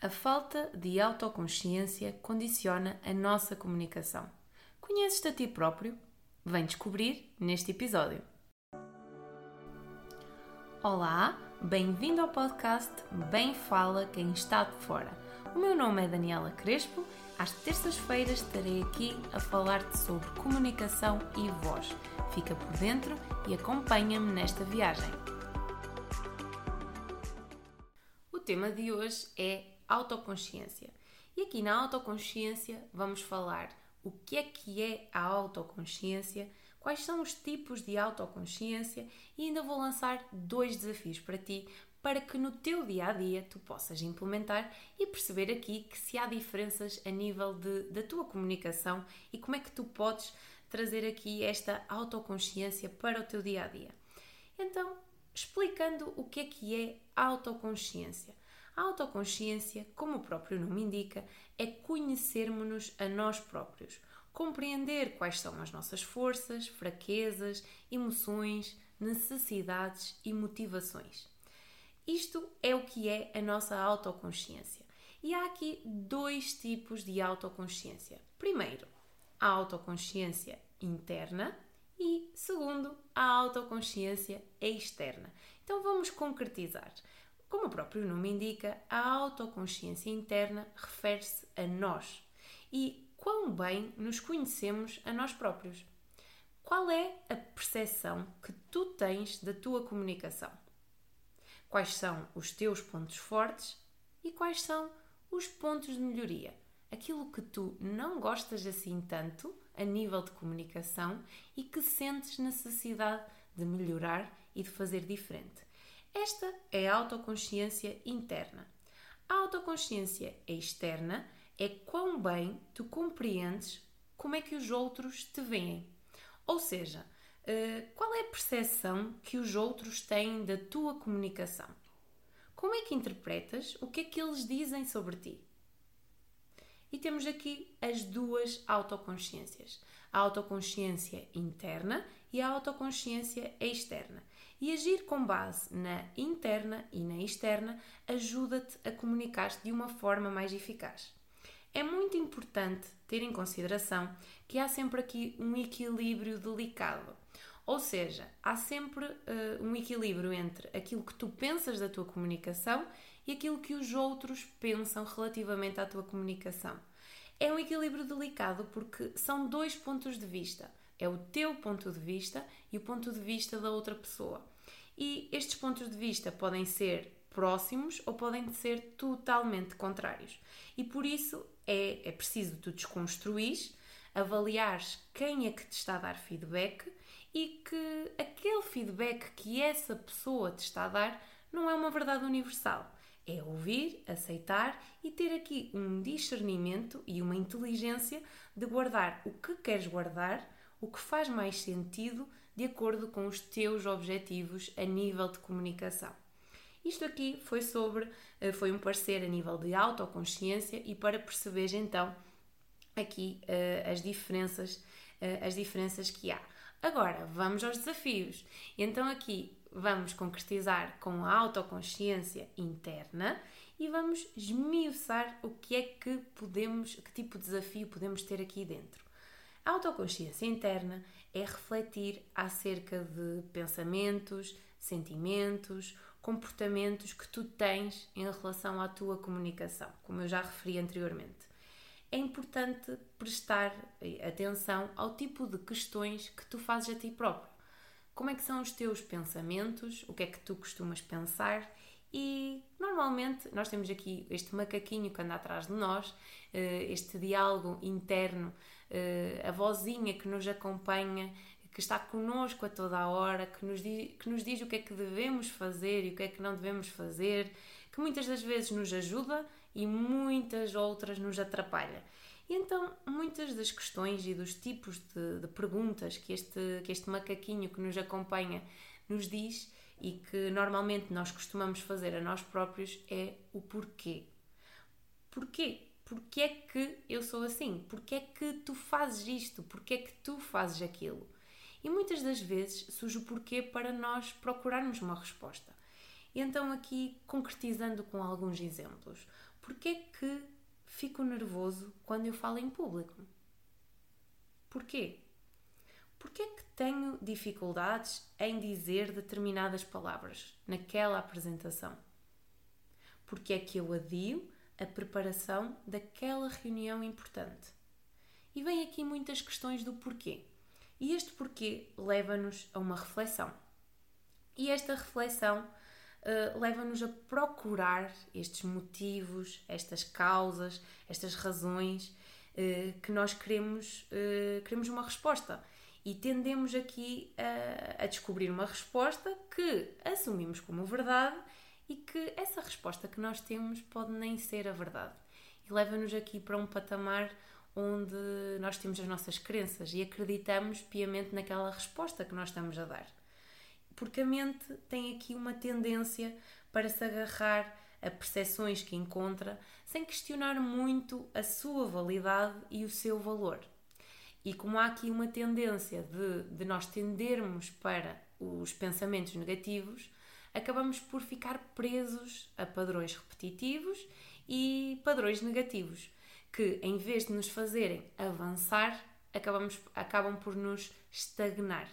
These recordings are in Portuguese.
A falta de autoconsciência condiciona a nossa comunicação. Conheces-te a ti próprio? Vem descobrir neste episódio. Olá, bem-vindo ao podcast Bem Fala Quem Está de Fora. O meu nome é Daniela Crespo. Às terças-feiras estarei aqui a falar-te sobre comunicação e voz. Fica por dentro e acompanha-me nesta viagem. O tema de hoje é autoconsciência. E aqui na autoconsciência vamos falar o que é que é a autoconsciência, quais são os tipos de autoconsciência e ainda vou lançar dois desafios para ti para que no teu dia a dia tu possas implementar e perceber aqui que se há diferenças a nível de, da tua comunicação e como é que tu podes trazer aqui esta autoconsciência para o teu dia a dia. Então, explicando o que é que é autoconsciência. A autoconsciência, como o próprio nome indica, é conhecermos-nos a nós próprios, compreender quais são as nossas forças, fraquezas, emoções, necessidades e motivações. Isto é o que é a nossa autoconsciência. E há aqui dois tipos de autoconsciência. Primeiro, a autoconsciência interna e, segundo, a autoconsciência externa. Então vamos concretizar. Como o próprio nome indica, a autoconsciência interna refere-se a nós e quão bem nos conhecemos a nós próprios. Qual é a percepção que tu tens da tua comunicação? Quais são os teus pontos fortes e quais são os pontos de melhoria? Aquilo que tu não gostas assim tanto a nível de comunicação e que sentes necessidade de melhorar e de fazer diferente. Esta é a autoconsciência interna. A autoconsciência externa é quão bem tu compreendes como é que os outros te veem. Ou seja, eh, qual é a percepção que os outros têm da tua comunicação? Como é que interpretas o que é que eles dizem sobre ti? E temos aqui as duas autoconsciências: a autoconsciência interna e a autoconsciência externa. E agir com base na interna e na externa ajuda-te a comunicar-te de uma forma mais eficaz. É muito importante ter em consideração que há sempre aqui um equilíbrio delicado. Ou seja, há sempre uh, um equilíbrio entre aquilo que tu pensas da tua comunicação e aquilo que os outros pensam relativamente à tua comunicação. É um equilíbrio delicado porque são dois pontos de vista. É o teu ponto de vista e o ponto de vista da outra pessoa. E estes pontos de vista podem ser próximos ou podem ser totalmente contrários. E por isso é, é preciso tu desconstruir, avaliares quem é que te está a dar feedback e que aquele feedback que essa pessoa te está a dar não é uma verdade universal. É ouvir, aceitar e ter aqui um discernimento e uma inteligência de guardar o que queres guardar o que faz mais sentido de acordo com os teus objetivos a nível de comunicação. Isto aqui foi sobre, eh, foi um parecer a nível de autoconsciência e para perceberes então aqui uh, as diferenças, uh, as diferenças que há. Agora, vamos aos desafios. Então aqui vamos concretizar com a autoconsciência interna e vamos esmiuçar o que é que podemos, que tipo de desafio podemos ter aqui dentro. A autoconsciência interna é refletir acerca de pensamentos, sentimentos, comportamentos que tu tens em relação à tua comunicação, como eu já referi anteriormente. É importante prestar atenção ao tipo de questões que tu fazes a ti próprio. Como é que são os teus pensamentos? O que é que tu costumas pensar? E normalmente nós temos aqui este macaquinho que anda atrás de nós, eh, este diálogo interno a vozinha que nos acompanha, que está connosco a toda a hora, que nos, diz, que nos diz o que é que devemos fazer e o que é que não devemos fazer, que muitas das vezes nos ajuda e muitas outras nos atrapalha. E então, muitas das questões e dos tipos de, de perguntas que este, que este macaquinho que nos acompanha nos diz e que normalmente nós costumamos fazer a nós próprios é o porquê. Porquê? Porquê é que eu sou assim? Porquê é que tu fazes isto? Porquê é que tu fazes aquilo? E muitas das vezes surge o porquê para nós procurarmos uma resposta. E então, aqui concretizando com alguns exemplos. Porquê que fico nervoso quando eu falo em público? Porquê? Porquê que tenho dificuldades em dizer determinadas palavras naquela apresentação? Porque é que eu adio a preparação daquela reunião importante? E vem aqui muitas questões do porquê. E este porquê leva-nos a uma reflexão. E esta reflexão uh, leva-nos a procurar estes motivos, estas causas, estas razões uh, que nós queremos, uh, queremos uma resposta. E tendemos aqui a, a descobrir uma resposta que assumimos como verdade e que essa resposta que nós temos pode nem ser a verdade. E leva-nos aqui para um patamar onde nós temos as nossas crenças e acreditamos piamente naquela resposta que nós estamos a dar. Porque a mente tem aqui uma tendência para se agarrar a percepções que encontra sem questionar muito a sua validade e o seu valor. E como há aqui uma tendência de, de nós tendermos para os pensamentos negativos, acabamos por ficar presos a padrões repetitivos e padrões negativos que, em vez de nos fazerem avançar, acabamos, acabam por nos estagnar.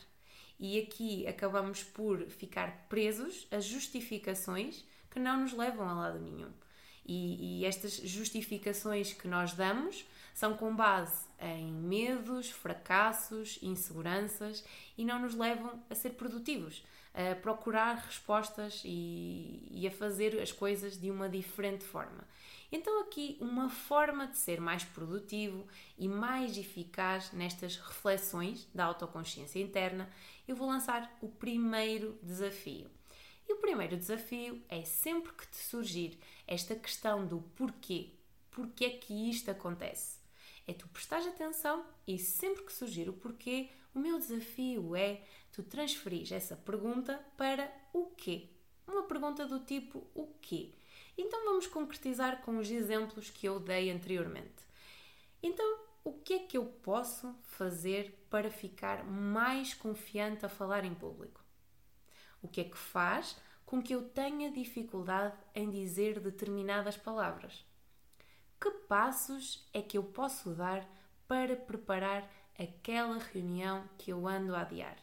E aqui acabamos por ficar presos a justificações que não nos levam a lado nenhum. E, e estas justificações que nós damos são com base em medos, fracassos, inseguranças e não nos levam a ser produtivos, a procurar respostas e, e a fazer as coisas de uma diferente forma. Então, aqui, uma forma de ser mais produtivo e mais eficaz nestas reflexões da autoconsciência interna, eu vou lançar o primeiro desafio. E o primeiro desafio é sempre que te surgir esta questão do porquê, porquê é que isto acontece. É tu prestares atenção e sempre que surgir o porquê, o meu desafio é tu transferir essa pergunta para o quê. Uma pergunta do tipo o quê? Então vamos concretizar com os exemplos que eu dei anteriormente. Então, o que é que eu posso fazer para ficar mais confiante a falar em público? O que é que faz com que eu tenha dificuldade em dizer determinadas palavras? Que passos é que eu posso dar para preparar aquela reunião que eu ando a adiar?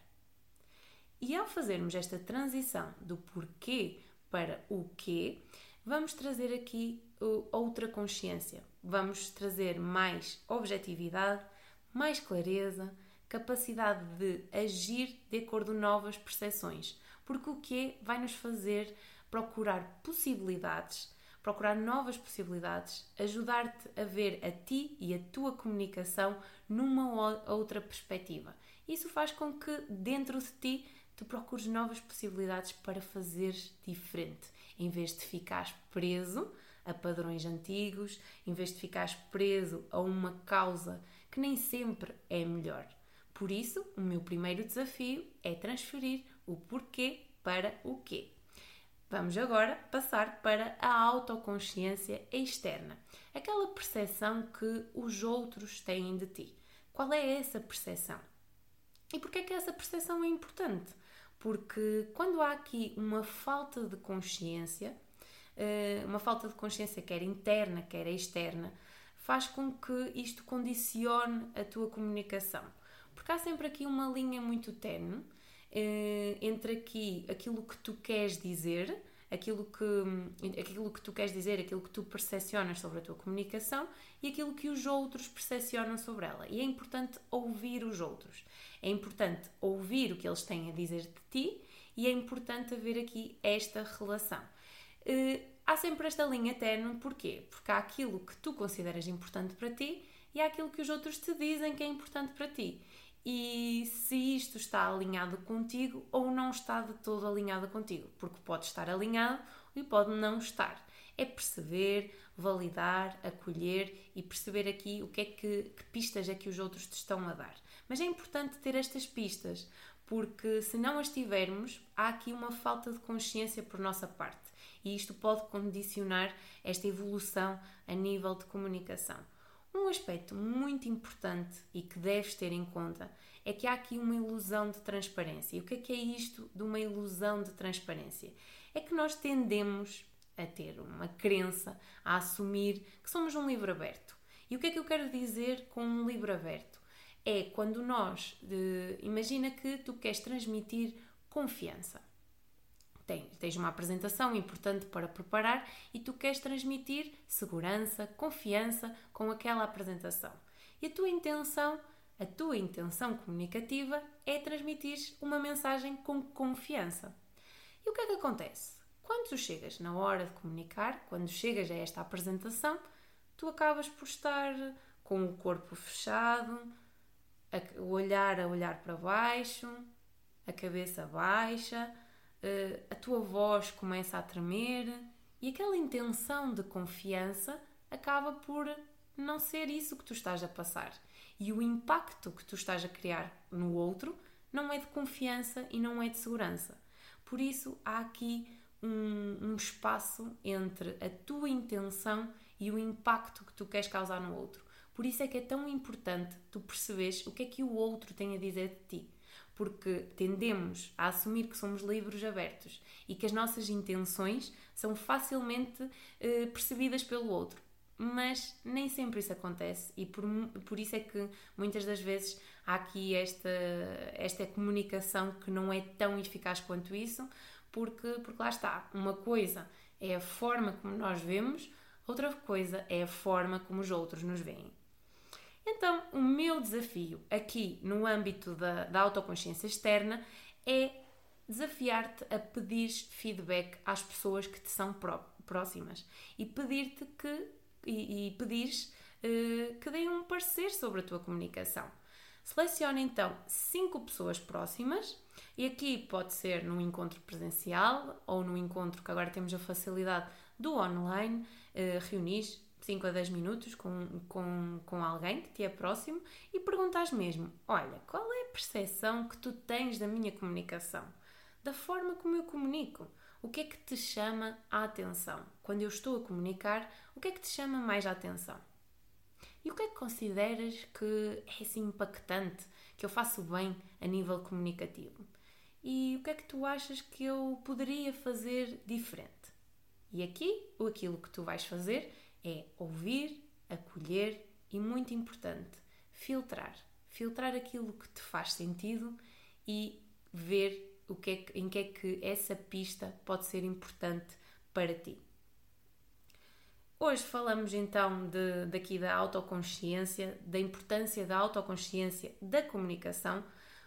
E ao fazermos esta transição do porquê para o quê, vamos trazer aqui outra consciência. Vamos trazer mais objetividade, mais clareza, capacidade de agir de acordo com novas percepções. Porque o que vai nos fazer procurar possibilidades, procurar novas possibilidades, ajudar-te a ver a ti e a tua comunicação numa outra perspectiva. Isso faz com que dentro de ti tu procures novas possibilidades para fazer diferente em vez de ficares preso a padrões antigos, em vez de ficares preso a uma causa que nem sempre é melhor. Por isso, o meu primeiro desafio é transferir o porquê para o quê. Vamos agora passar para a autoconsciência externa, aquela percepção que os outros têm de ti. Qual é essa percepção? E porquê é que essa percepção é importante? porque quando há aqui uma falta de consciência, eh, uma falta de consciência quer interna, quer externa, faz com que isto condicione a tua comunicação. Porque há sempre aqui uma linha muito tenue eh, entre aqui aquilo que tu queres dizer, aquilo que, aquilo que tu queres dizer, aquilo que tu percepcionas sobre a tua comunicação e aquilo que os outros percepcionam sobre ela. E é importante ouvir os outros. É importante ouvir o que eles têm a dizer de ti e é importante haver aqui esta relação. Uh, há sempre esta linha terna, porquê? Porque há aquilo que tu consideras importante para ti e há aquilo que os outros te dizem que é importante para ti. E se isto está alinhado contigo ou não está de todo alinhado contigo, porque pode estar alinhado e pode não estar. É perceber, validar, acolher e perceber aqui o que é que, que pistas é que os outros te estão a dar. Mas é importante ter estas pistas, porque se não as tivermos, há aqui uma falta de consciência por nossa parte e isto pode condicionar esta evolução a nível de comunicação. Um aspecto muito importante e que deves ter em conta é que há aqui uma ilusão de transparência. E o que é que é isto de uma ilusão de transparência? É que nós tendemos a ter uma crença, a assumir que somos um livro aberto. E o que é que eu quero dizer com um livro aberto? É quando nós, de, imagina que tu queres transmitir confiança. Tens, tens uma apresentação importante para preparar e tu queres transmitir segurança, confiança com aquela apresentação. E a tua intenção, a tua intenção comunicativa é transmitir uma mensagem com confiança. E o que é que acontece? Quando tu chegas na hora de comunicar, quando chegas a esta apresentação, tu acabas por estar com o corpo fechado, o olhar a olhar para baixo, a cabeça baixa, eh, a tua voz começa a tremer e aquela intenção de confiança acaba por não ser isso que tu estás a passar. E o impacto que tu estás a criar no outro não é de confiança e não é de segurança. Por isso, há aqui um, um espaço entre a tua intenção e o impacto que tu queres causar no outro. Por isso é que é tão importante tu perceberes o que é que o outro tem a dizer de ti. Porque tendemos a assumir que somos livros abertos e que as nossas intenções são facilmente eh, percebidas pelo outro. Mas nem sempre isso acontece e por, por isso é que muitas das vezes há aqui esta, esta comunicação que não é tão eficaz quanto isso, porque, porque lá está, uma coisa é a forma como nós vemos, outra coisa é a forma como os outros nos veem. Então, o meu desafio aqui no âmbito da, da autoconsciência externa é desafiar-te a pedir feedback às pessoas que te são pró próximas e pedir-te que e, e pedires uh, que deem um parecer sobre a tua comunicação. Seleciona então cinco pessoas próximas e aqui pode ser num encontro presencial ou num encontro que agora temos a facilidade do online, uh, reunis 5 a 10 minutos com, com, com alguém que te é próximo e perguntas mesmo: Olha, qual é a percepção que tu tens da minha comunicação? Da forma como eu comunico? O que é que te chama a atenção? Quando eu estou a comunicar, o que é que te chama mais a atenção? E o que é que consideras que é assim impactante, que eu faço bem a nível comunicativo? E o que é que tu achas que eu poderia fazer diferente? E aqui, aquilo que tu vais fazer é ouvir, acolher e, muito importante, filtrar. Filtrar aquilo que te faz sentido e ver o que é que, em que é que essa pista pode ser importante para ti. Hoje falamos então de, daqui da autoconsciência, da importância da autoconsciência da comunicação,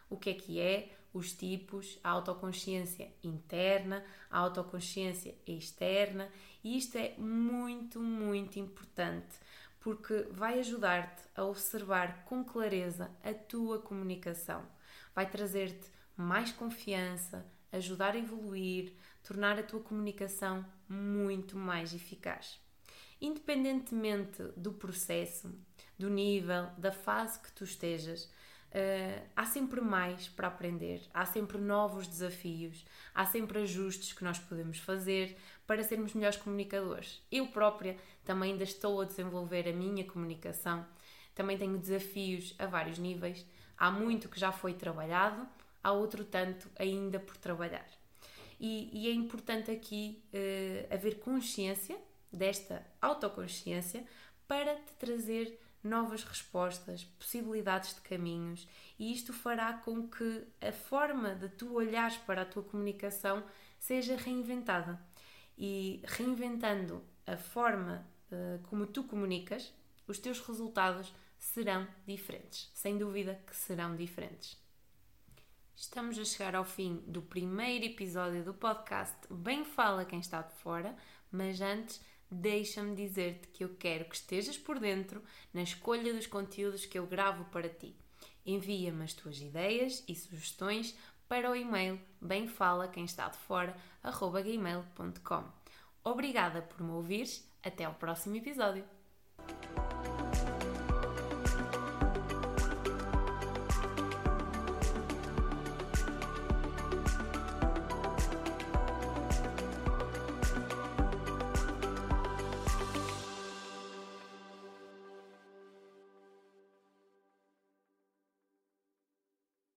o que é que é, os tipos, a autoconsciência interna, a autoconsciência externa, e isto é muito, muito importante porque vai ajudar-te a observar com clareza a tua comunicação, vai trazer-te mais confiança, ajudar a evoluir, tornar a tua comunicação muito mais eficaz. Independentemente do processo, do nível, da fase que tu estejas, Uh, há sempre mais para aprender, há sempre novos desafios, há sempre ajustes que nós podemos fazer para sermos melhores comunicadores. Eu própria também ainda estou a desenvolver a minha comunicação, também tenho desafios a vários níveis. Há muito que já foi trabalhado, há outro tanto ainda por trabalhar. E, e é importante aqui uh, haver consciência desta autoconsciência para te trazer novas respostas, possibilidades de caminhos, e isto fará com que a forma de tu olhares para a tua comunicação seja reinventada. E reinventando a forma uh, como tu comunicas, os teus resultados serão diferentes. Sem dúvida que serão diferentes. Estamos a chegar ao fim do primeiro episódio do podcast Bem Fala Quem Está de Fora, mas antes deixa-me dizer-te que eu quero que estejas por dentro na escolha dos conteúdos que eu gravo para ti. Envia-me as tuas ideias e sugestões para o e-mail bemfala quem está de fora gmail.com. Obrigada por me ouvires. Até ao próximo episódio.